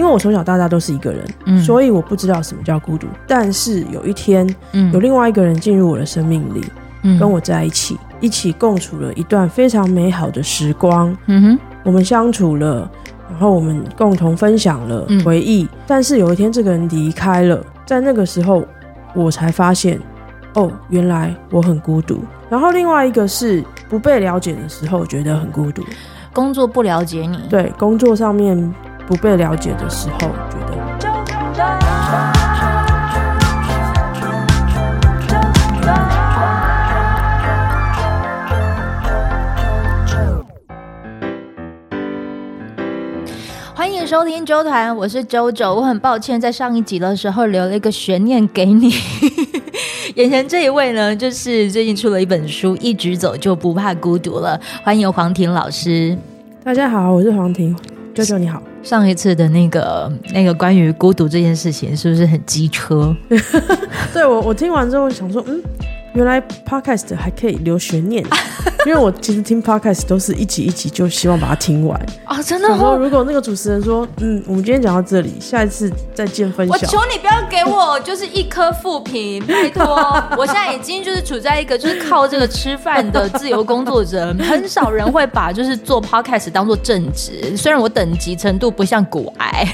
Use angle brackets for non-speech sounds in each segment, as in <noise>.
因为我从小到大都是一个人，嗯，所以我不知道什么叫孤独。但是有一天，嗯，有另外一个人进入我的生命里，嗯，跟我在一起，一起共处了一段非常美好的时光。嗯哼，我们相处了，然后我们共同分享了回忆。嗯，但是有一天，这个人离开了，在那个时候，我才发现，哦，原来我很孤独。然后另外一个是不被了解的时候，觉得很孤独。工作不了解你，对，工作上面不被了解的时候，觉得。欢迎收听周团，我是周周。我很抱歉，在上一集的时候留了一个悬念给你。<laughs> 眼前这一位呢，就是最近出了一本书《一直走就不怕孤独了》。欢迎黄婷老师。大家好，我是黄婷。啾啾你好。上一次的那个那个关于孤独这件事情，是不是很机车？<laughs> 对，我我听完之后想说，嗯。原来 podcast 还可以留悬念，<laughs> 因为我其实听 podcast 都是一集一集就希望把它听完啊，真的。然后如果那个主持人说，嗯，我们今天讲到这里，下一次再见分享。我求你不要给我就是一颗负评，拜托。<laughs> 我现在已经就是处在一个就是靠这个吃饭的自由工作者，很少人会把就是做 podcast 当做正职。虽然我等级程度不像古癌。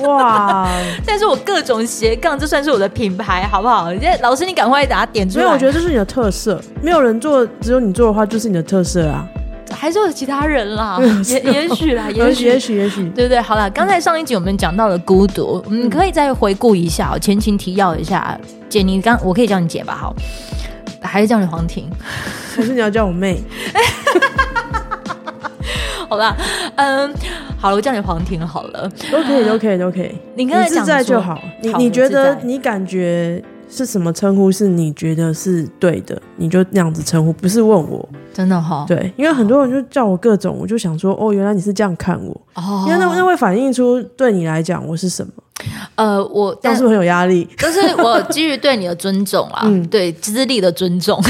哇！<laughs> 但是我各种斜杠，这算是我的品牌，好不好？老师，你赶快把它点出来。没有我觉得这是你的特色，没有人做，只有你做的话，就是你的特色啊。还是有其他人啦，<laughs> 也也许啦，<laughs> 也许，也许，也许，对不对？好了，刚才上一集我们讲到了孤独，嗯，可以再回顾一下，前情提要一下。姐，你刚我可以叫你姐吧？好，还是叫你黄婷？还是你要叫我妹？好吧，嗯。好了，我叫你黄婷好了，都可以，都可以，都可以。你刚才讲自在就好。你你觉得你感觉是什么称呼？是你觉得是对的，你就那样子称呼，不是问我。真的哈？对，因为很多人就叫我各种，我就想说，哦，原来你是这样看我。哦。因为那那会反映出对你来讲我是什么？呃，我但是很有压力，<laughs> 就是我基于对你的尊重啊，嗯，对资历的尊重。<laughs>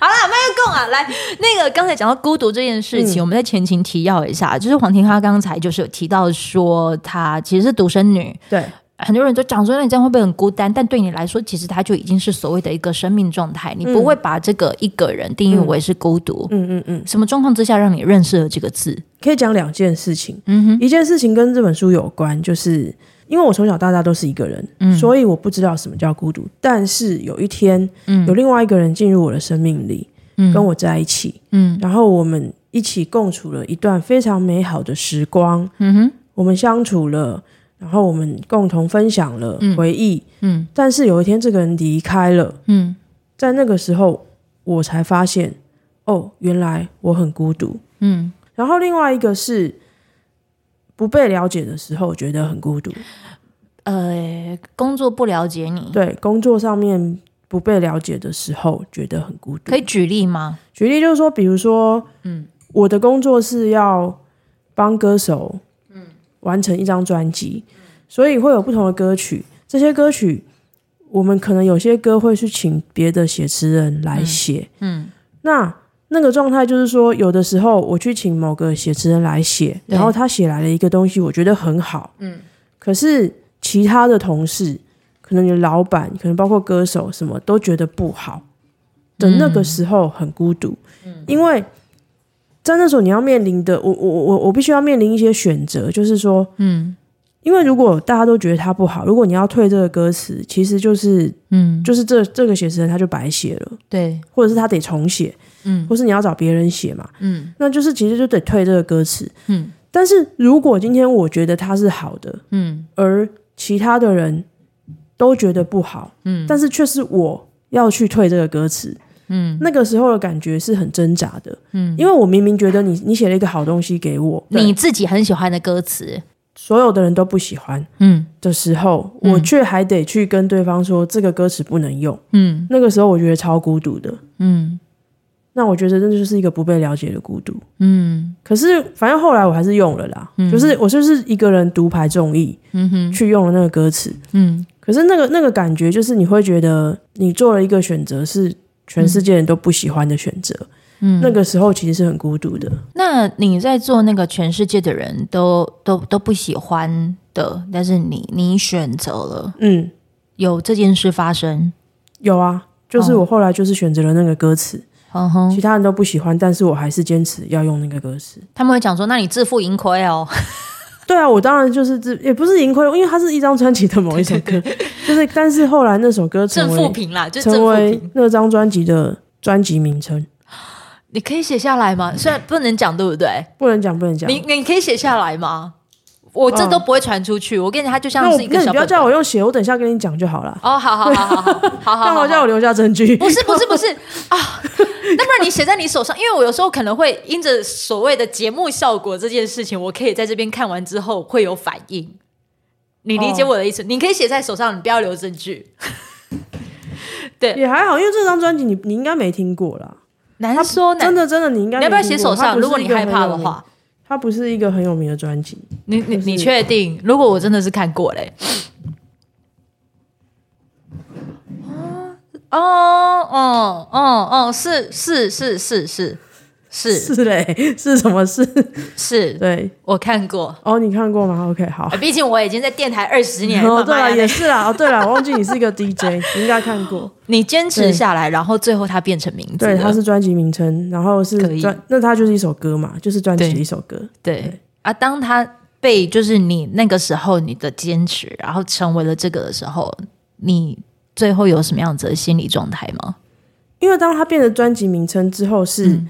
好了，麦克共啊，来那个刚才讲到孤独这件事情，嗯、我们在前情提要一下，就是黄婷她刚才就是有提到说她其实是独生女，对，很多人都讲说那你这样会不会很孤单？但对你来说，其实她就已经是所谓的一个生命状态，你不会把这个一个人定义为是孤独。嗯嗯嗯。什么状况之下让你认识了这个字？可以讲两件事情。嗯哼，一件事情跟这本书有关，就是。因为我从小到大都是一个人，嗯，所以我不知道什么叫孤独。但是有一天，嗯，有另外一个人进入我的生命里，嗯，跟我在一起，嗯，然后我们一起共处了一段非常美好的时光，嗯哼，我们相处了，然后我们共同分享了回忆，嗯，但是有一天这个人离开了，嗯，在那个时候我才发现，哦，原来我很孤独，嗯，然后另外一个是。不被了解的时候，觉得很孤独。呃，工作不了解你，对，工作上面不被了解的时候，觉得很孤独。可以举例吗？举例就是说，比如说，嗯，我的工作是要帮歌手，嗯，完成一张专辑，嗯，所以会有不同的歌曲。这些歌曲，我们可能有些歌会去请别的写词人来写，嗯，嗯，那。那个状态就是说，有的时候我去请某个写词人来写，然后他写来了一个东西，我觉得很好。嗯，可是其他的同事，可能你的老板，可能包括歌手，什么都觉得不好。的那个时候很孤独，嗯，因为在那时候你要面临的，我我我我必须要面临一些选择，就是说，嗯，因为如果大家都觉得他不好，如果你要退这个歌词，其实就是，嗯，就是这这个写词人他就白写了，对，或者是他得重写。嗯，或是你要找别人写嘛，嗯，那就是其实就得退这个歌词，嗯。但是如果今天我觉得它是好的，嗯，而其他的人都觉得不好，嗯，但是却是我要去退这个歌词，嗯，那个时候的感觉是很挣扎的，嗯，因为我明明觉得你你写了一个好东西给我，你自己很喜欢的歌词，所有的人都不喜欢，嗯。的时候，嗯，我却还得去跟对方说这个歌词不能用，嗯，那个时候我觉得超孤独的，嗯。那我觉得这就是一个不被了解的孤独。嗯，可是反正后来我还是用了啦，嗯、就是我就是一个人独排众议，嗯哼，去用了那个歌词。嗯，可是那个那个感觉就是你会觉得你做了一个选择是全世界人都不喜欢的选择。嗯，那个时候其实是很孤独的。那你在做那个全世界的人都都都不喜欢的，但是你你选择了，嗯，有这件事发生，有啊，就是我后来就是选择了那个歌词，嗯哼，其他人都不喜欢，但是我还是坚持要用那个歌词。他们会讲说，那你自负盈亏哦。<laughs> 对啊，我当然就是自，也不是盈亏，因为它是一张专辑的某一首歌，就是，但是后来那首歌成为正负评啦，就成为那张专辑的专辑名称。你可以写下来吗？虽然不能讲，对不对？不能讲，不能讲。你你可以写下来吗？我这都不会传出去。哦、我跟你讲，它就像是一个你不要叫我用写，我等一下跟你讲就好了。哦，好好好好好好 <laughs> 好，干嘛叫我留下证据？不是不是不是 <laughs> 啊，那不然你写在你手上，因为我有时候可能会因着所谓的节目效果这件事情，我可以在这边看完之后会有反应。你理解我的意思？哦、你可以写在手上，你不要留证据。<laughs> 对，也还好，因为这张专辑你你应该没听过啦。难说难，真的真的，你应该你要不要写手上？如果你害怕的话，它不是一个很有名的专辑。你你你确定？如果我真的是看过嘞？哦哦哦哦，是是是是是。是是嘞，<laughs> 是什么事？是对我看过哦，你看过吗？OK，好。毕竟我已经在电台二十年了。哦，对了，也是啦。哦，对了，<laughs> 我忘记你是一个 DJ，你应该看过。<laughs> 你坚持下来，然后最后它变成名字。对，它是专辑名称，然后是专，那它就是一首歌嘛，就是专辑一首歌。对，对啊，当它被就是你那个时候你的坚持，然后成为了这个的时候，你最后有什么样子的心理状态吗？因为当它变成专辑名称之后是。嗯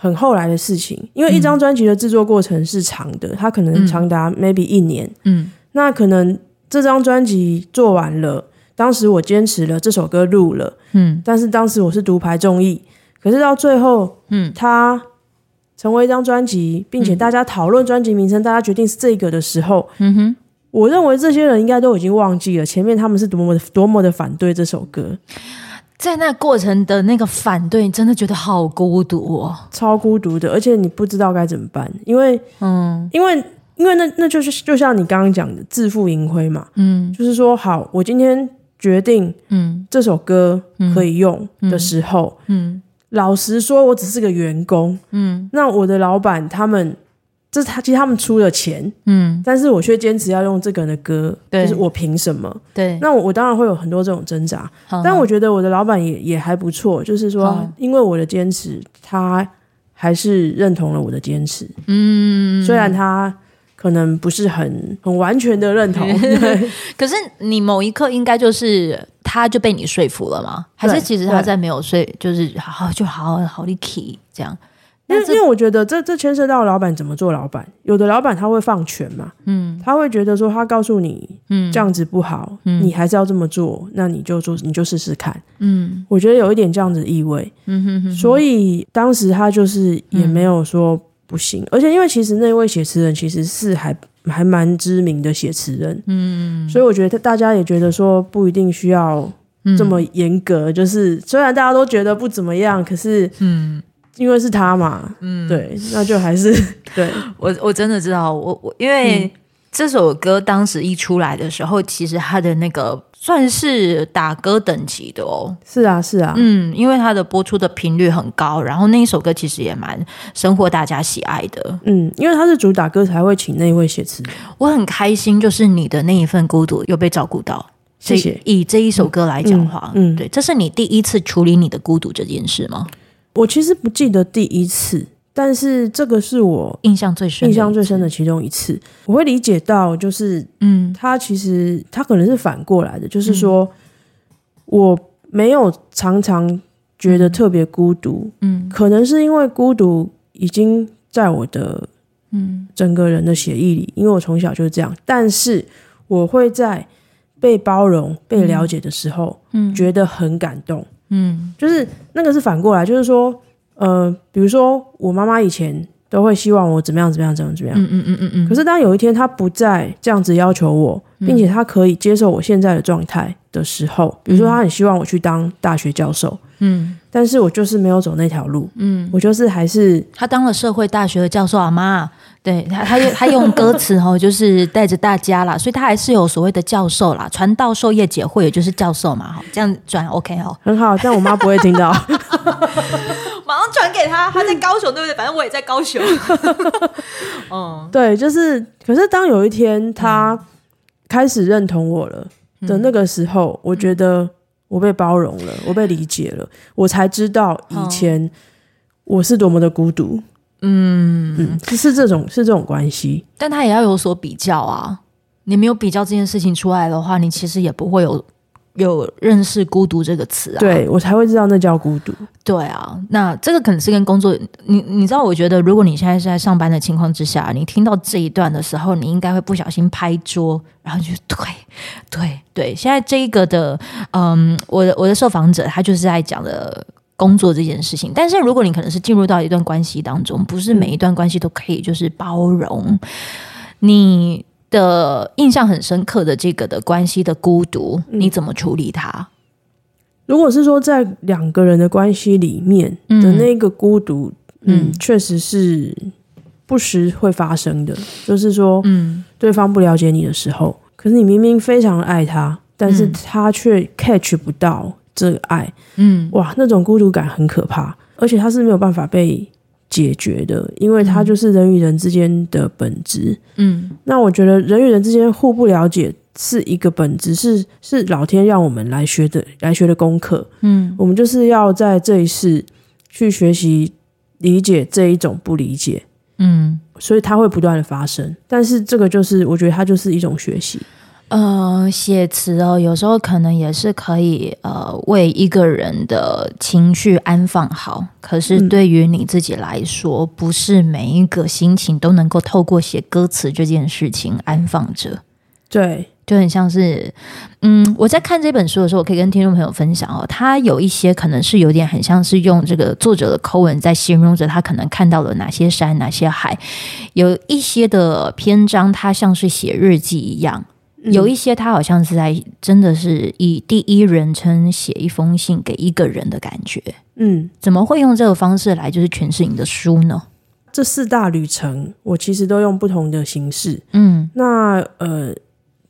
很后来的事情，因为一张专辑的制作过程是长的，嗯、它可能长达 maybe 一年。嗯，那可能这张专辑做完了，当时我坚持了这首歌录了，嗯，但是当时我是独排众议，可是到最后，嗯，它成为一张专辑，并且大家讨论专辑名称，大家决定是这个的时候，嗯哼，我认为这些人应该都已经忘记了前面他们是多么的多么的反对这首歌。在那过程的那个反对，你真的觉得好孤独哦，超孤独的，而且你不知道该怎么办，因为，嗯，因为，因为那那就是就像你刚刚讲的自负盈亏嘛，嗯，就是说，好，我今天决定，嗯，这首歌可以用的时候，嗯，嗯，老实说，我只是个员工，嗯，那我的老板他们。这是他其实他们出了钱，嗯，但是我却坚持要用这个人的歌，对，就是我凭什么？对，那我我当然会有很多这种挣扎，好好，但我觉得我的老板也也还不错，就是说，因为我的坚持，他还是认同了我的坚持，嗯，虽然他可能不是很很完全的认同，<laughs> 对，可是你某一刻应该就是他就被你说服了吗？还是其实他在没有说，就是好好就好好的 key 这样。因为，因为我觉得这这牵涉到老板怎么做老板。有的老板他会放权嘛，嗯，他会觉得说他告诉你，嗯，这样子不好，嗯，你还是要这么做，那你就做，你就试试看，嗯，我觉得有一点这样子的意味，嗯哼哼。所以当时他就是也没有说不行，而且因为其实那位写词人其实是还还蛮知名的写词人，嗯，所以我觉得大家也觉得说不一定需要这么严格，就是虽然大家都觉得不怎么样，可是，嗯。因为是他嘛，嗯，对，那就还是 <laughs> 对。我，我真的知道，我我因为这首歌当时一出来的时候，其实他的那个算是打歌等级的哦，是啊，是啊，嗯，因为它的播出的频率很高，然后那一首歌其实也蛮深获大家喜爱的，嗯，因为他是主打歌，才会请那一位写词，我很开心，就是你的那一份孤独又被照顾到，谢谢。以这一首歌来讲话，嗯，嗯，对，这是你第一次处理你的孤独这件事吗？我其实不记得第一次，但是这个是我印象最深、印象最深的其中一次。我会理解到，就是嗯，他其实他可能是反过来的，就是说、嗯、我没有常常觉得特别孤独，嗯，可能是因为孤独已经在我的嗯。整个人的血液里，因为我从小就是这样。但是我会在被包容、被了解的时候，嗯，觉得很感动。嗯，就是那个是反过来，就是说，呃，比如说我妈妈以前都会希望我怎么样怎么样怎么样怎么样，嗯嗯嗯嗯嗯。可是当有一天她不再这样子要求我，并且她可以接受我现在的状态的时候，比如说她很希望我去当大学教授，嗯，但是我就是没有走那条路，嗯，我就是还是他当了社会大学的教授啊，妈。对他，他用他用歌词哦，就是带着大家啦，所以他还是有所谓的教授啦，传道授业解惑，也就是教授嘛，哈，这样转 OK 哦，很好，但我妈不会听到。<laughs> 马上传给他，他在高雄，对不对？反正我也在高雄。<laughs> 嗯，对，就是，可是当有一天他开始认同我了的那个时候，嗯、我觉得我被包容了，我被理解了，我才知道以前我是多么的孤独。嗯嗯，是这种是这种关系，但他也要有所比较啊。你没有比较这件事情出来的话，你其实也不会有有认识孤独这个词啊。对，我才会知道那叫孤独。对啊，那这个可能是跟工作，你你知道，我觉得如果你现在是在上班的情况之下，你听到这一段的时候，你应该会不小心拍桌，然后就对对对。现在这一个的，嗯，我的我的受访者他就是在讲的。工作这件事情，但是如果你可能是进入到一段关系当中，不是每一段关系都可以就是包容你的印象很深刻的这个的关系的孤独，你怎么处理它？如果是说在两个人的关系里面的那个孤独，嗯，确实是不时会发生的。就是说，嗯，对方不了解你的时候，可是你明明非常爱他，但是他却 catch 不到。这个爱，嗯，哇，那种孤独感很可怕，而且他是没有办法被解决的，因为他就是人与人之间的本质，嗯。那我觉得人与人之间互不了解是一个本质，是是老天让我们来学的来学的功课，嗯。我们就是要在这一世去学习理解这一种不理解，嗯。所以它会不断的发生，但是这个就是我觉得它就是一种学习。呃，写词哦，有时候可能也是可以呃，为一个人的情绪安放好。可是对于你自己来说，嗯、不是每一个心情都能够透过写歌词这件事情安放着。对，就很像是，嗯，我在看这本书的时候，我可以跟听众朋友分享哦，他有一些可能是有点很像是用这个作者的口吻在形容着他可能看到了哪些山、哪些海。有一些的篇章，它像是写日记一样。有一些他好像是在真的是以第一人称写一封信给一个人的感觉，嗯，怎么会用这个方式来就是诠释你的书呢？这四大旅程我其实都用不同的形式，嗯，那呃，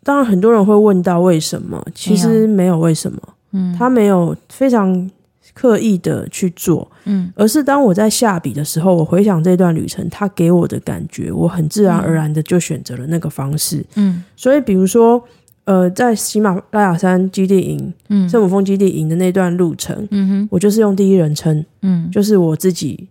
当然很多人会问到为什么，其实没有为什么，嗯，他没有非常。刻意的去做，嗯，而是当我在下笔的时候，我回想这段旅程，他给我的感觉，我很自然而然的就选择了那个方式，嗯，所以比如说，呃，在喜马拉雅山基地营，嗯，圣母峰基地营的那段路程，嗯哼，我就是用第一人称，嗯，就是我自己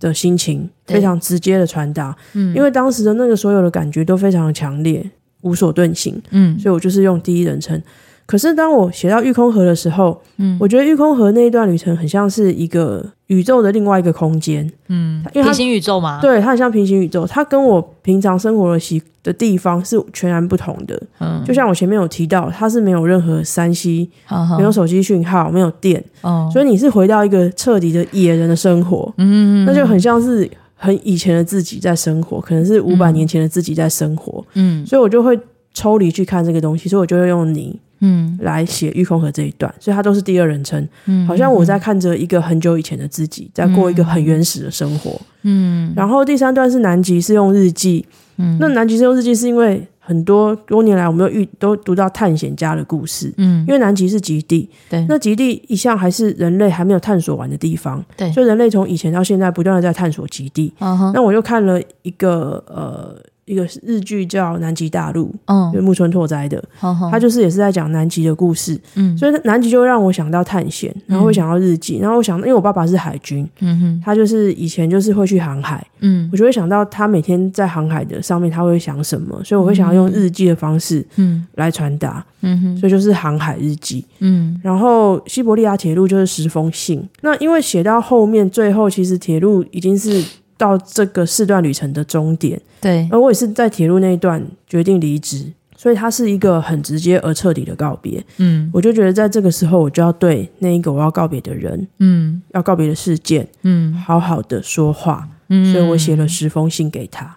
的心情，非常直接的传达，嗯，因为当时的那个所有的感觉都非常的强烈，无所遁形，嗯，所以我就是用第一人称。可是当我写到玉空河的时候，嗯，我觉得玉空河那一段旅程很像是一个宇宙的另外一个空间，嗯，因为平行宇宙吗？对，它很像平行宇宙，它跟我平常生活的习的地方是全然不同的。嗯，就像我前面有提到，它是没有任何山西没有手机讯号，没有电，哦，所以你是回到一个彻底的野人的生活，嗯，那就很像是很以前的自己在生活，可能是五百年前的自己在生活，嗯，所以我就会抽离去看这个东西，所以我就会用你。嗯，来写玉空河这一段，所以它都是第二人称，嗯，好像我在看着一个很久以前的自己，在过一个很原始的生活，嗯。然后第三段是南极，是用日记，嗯，那南极是用日记，是因为很多多年来我们都遇都读到探险家的故事，嗯，因为南极是极地，对，那极地一向还是人类还没有探索完的地方，对，所以人类从以前到现在不断的在探索极地，嗯，那我又看了一个呃。一个日剧叫《南极大陆》，嗯，就木村拓哉的，他就是也是在讲南极的故事，嗯，所以南极就会让我想到探险，然后会想到日记，然后我想，因为我爸爸是海军，嗯哼，他就是以前就是会去航海，嗯，我就会想到他每天在航海的上面他会想什么，所以我会想要用日记的方式，嗯，来传达，嗯哼，所以就是航海日记，嗯，然后西伯利亚铁路就是十封信，那因为写到后面最后，其实铁路已经是。到这个四段旅程的终点，对，而我也是在铁路那一段决定离职，所以它是一个很直接而彻底的告别。嗯，我就觉得在这个时候，我就要对那一个我要告别的人，嗯，要告别的事件，嗯，好好的说话。嗯，所以我写了十封信给他。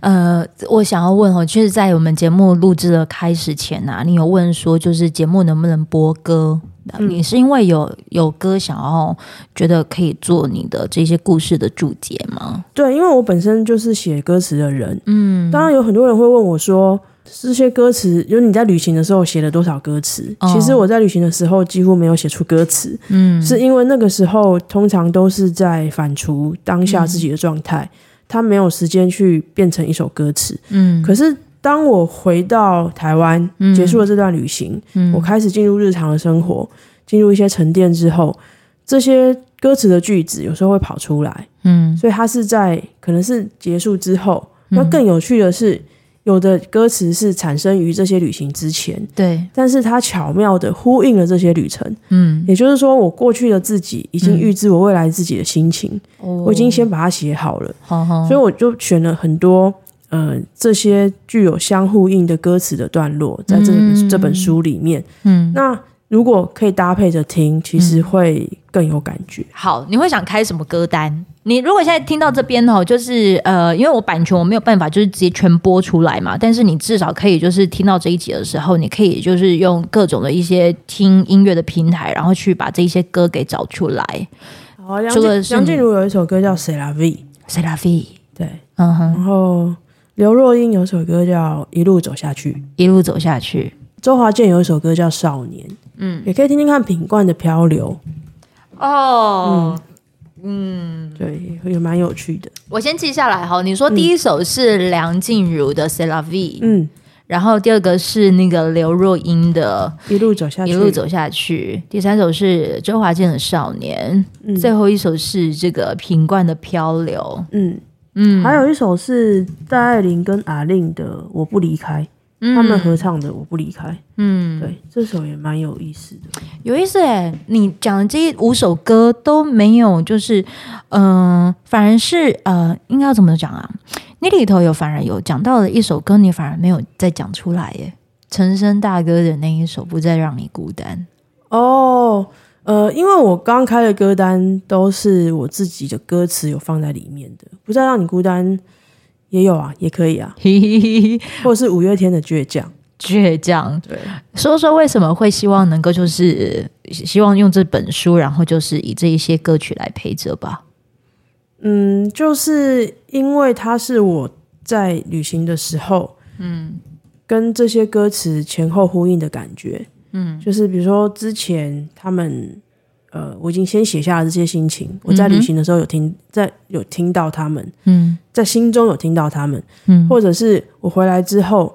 呃，我想要问哦，就是在我们节目录制的开始前啊，你有问说，就是节目能不能播歌？你是因为有有歌想要觉得可以做你的这些故事的注解吗？对，因为我本身就是写歌词的人。嗯，当然有很多人会问我说，这些歌词，就是你在旅行的时候写了多少歌词？哦、其实我在旅行的时候几乎没有写出歌词，嗯，是因为那个时候通常都是在反刍当下自己的状态，他、嗯、没有时间去变成一首歌词，嗯。可是当我回到台湾，结束了这段旅行，嗯、我开始进入日常的生活，进入一些沉淀之后，这些歌词的句子有时候会跑出来，嗯。所以它是在可能是结束之后，那更有趣的是。有的歌词是产生于这些旅行之前，对，但是它巧妙的呼应了这些旅程，嗯，也就是说，我过去的自己已经预知我未来自己的心情，嗯、我已经先把它写好了，哦、所以我就选了很多呃这些具有相呼应的歌词的段落，在这这本书里面，嗯，那如果可以搭配着听，其实会更有感觉。好，你会想开什么歌单？你如果现在听到这边哦，就是呃，因为我版权我没有办法就是直接全播出来嘛，但是你至少可以就是听到这一集的时候，你可以就是用各种的一些听音乐的平台，然后去把这些歌给找出来。哦，梁静梁静茹有一首歌叫《C'est la vie》，C'est la vie，对，嗯哼。然后刘若英有首歌叫《一路走下去》，一路走下去。周华健有一首歌叫《少年》，嗯，也可以听听看品冠的《漂流》。哦。嗯嗯，对，也蛮有趣的。我先记下来哈。你说第一首是梁静茹的《C'est la vie》，嗯，然后第二个是那个刘若英的《一路走下去》，一路走下去。第三首是周华健的《少年》，嗯，最后一首是这个品冠的《漂流》，嗯嗯，还有一首是戴爱玲跟阿令的《我不离开》。他们合唱的《我不离开》，嗯，对，这首也蛮有意思的，有意思哎。你讲的这五首歌都没有，就是，嗯、呃，反而是呃，应该要怎么讲啊？你里头有反而有讲到的一首歌，你反而没有再讲出来耶。陈升大哥的那一首《不再让你孤单》哦，呃，因为我刚开的歌单都是我自己的歌词有放在里面的，《不再让你孤单》。也有啊，也可以啊，<laughs> 或者是五月天的倔强，倔强。对，说说为什么会希望能够就是希望用这本书，然后就是以这一些歌曲来陪着吧。嗯，就是因为它是我在旅行的时候，嗯，跟这些歌词前后呼应的感觉。嗯，就是比如说之前他们。呃，我已经先写下了这些心情。我在旅行的时候有听，在有听到他们，嗯，在心中有听到他们，嗯，或者是我回来之后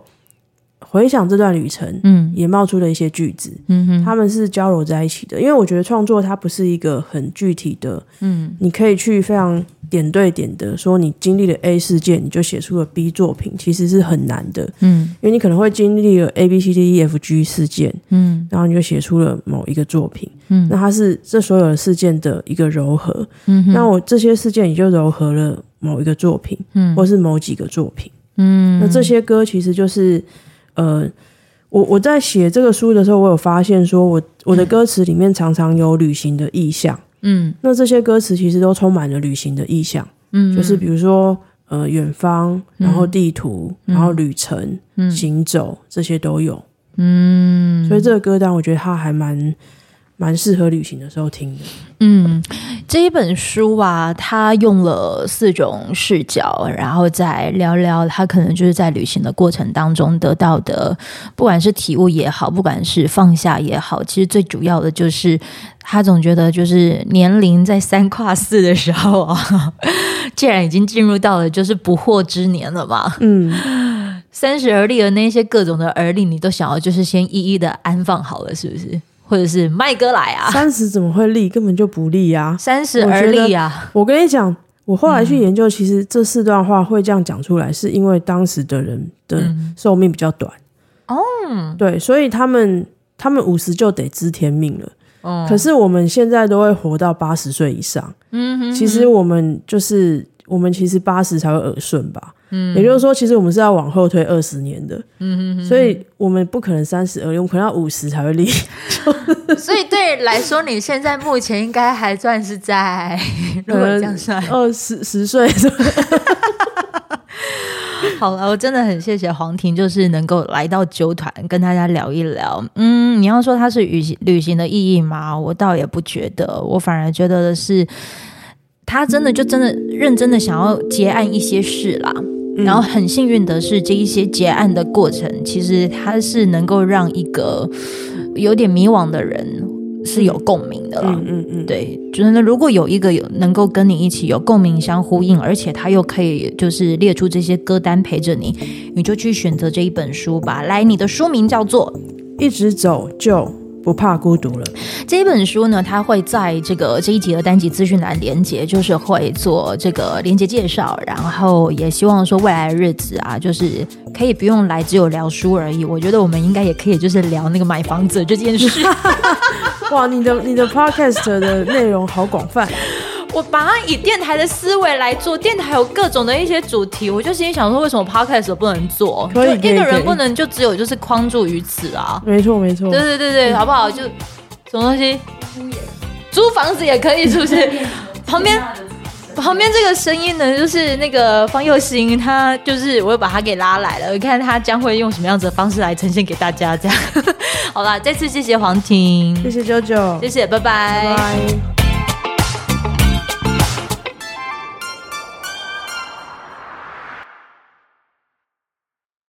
回想这段旅程，嗯，也冒出了一些句子，嗯哼，他们是交融在一起的。因为我觉得创作它不是一个很具体的，嗯，你可以去非常。点对点的说，你经历了 A 事件，你就写出了 B 作品，其实是很难的。嗯，因为你可能会经历了 A B C D E F G 事件，嗯，然后你就写出了某一个作品。嗯，那它是这所有的事件的一个糅合。嗯，那我这些事件也就糅合了某一个作品，嗯，或是某几个作品。嗯，那这些歌其实就是，呃，我我在写这个书的时候，我有发现说我我的歌词里面常常有旅行的意象。嗯，那这些歌词其实都充满了旅行的意象，嗯，就是比如说呃远方，然后地图，嗯、然后旅程，嗯、行走这些都有，嗯，所以这个歌单我觉得它还蛮蛮适合旅行的时候听的。嗯，这一本书啊，他用了四种视角，然后再聊聊他可能就是在旅行的过程当中得到的，不管是体悟也好，不管是放下也好，其实最主要的就是他总觉得就是年龄在三跨四的时候啊，<laughs> 既然已经进入到了就是不惑之年了嘛，嗯，三十而立的那些各种的而立，你都想要就是先一一的安放好了，是不是？或者是麦哥来啊？三十怎么会立？根本就不立啊！三十而立啊！我跟你讲，我后来去研究，其实这四段话会这样讲出来，是因为当时的人的寿命比较短。哦、嗯，对，所以他们他们五十就得知天命了。哦、可是我们现在都会活到八十岁以上。嗯哼哼，其实我们就是我们其实八十才会耳顺吧。嗯，也就是说，其实我们是要往后推二十年的，嗯哼哼，所以我们不可能三十而立，我们可能要五十才会立。<laughs> 所以对你来说，你现在目前应该还算是在，<laughs> 如果这样算，二十十岁。<laughs> 好了，我真的很谢谢黄婷，就是能够来到九团跟大家聊一聊。嗯，你要说它是旅行旅行的意义吗？我倒也不觉得，我反而觉得的是，他真的就真的认真的想要结案一些事啦。嗯、然后很幸运的是，这一些结案的过程，其实它是能够让一个有点迷惘的人是有共鸣的啦。嗯嗯嗯，对，就是呢，如果有一个有能够跟你一起有共鸣、相呼应，而且他又可以就是列出这些歌单陪着你，你就去选择这一本书吧。来，你的书名叫做《一直走就》。不怕孤独了。这一本书呢，它会在这个这一集的单集资讯栏连接，就是会做这个连接介绍。然后也希望说未来的日子啊，就是可以不用来只有聊书而已。我觉得我们应该也可以就是聊那个买房子这件事。<laughs> 哇，你的你的 podcast 的内容好广泛。我把它以电台的思维来做，电台有各种的一些主题，我就心里想说，为什么 podcast 不能做？就一个人不能就只有就是框住于此啊？没错，没错。对对对对，好不好？就什么东西？租房子也可以，是不是？<laughs> 旁边旁边这个声音呢，就是那个方佑兴，他就是我又把他给拉来了，看他将会用什么样子的方式来呈现给大家。这样，<laughs> 好了，再次谢谢黄婷，谢谢九九，谢谢，拜拜。拜拜。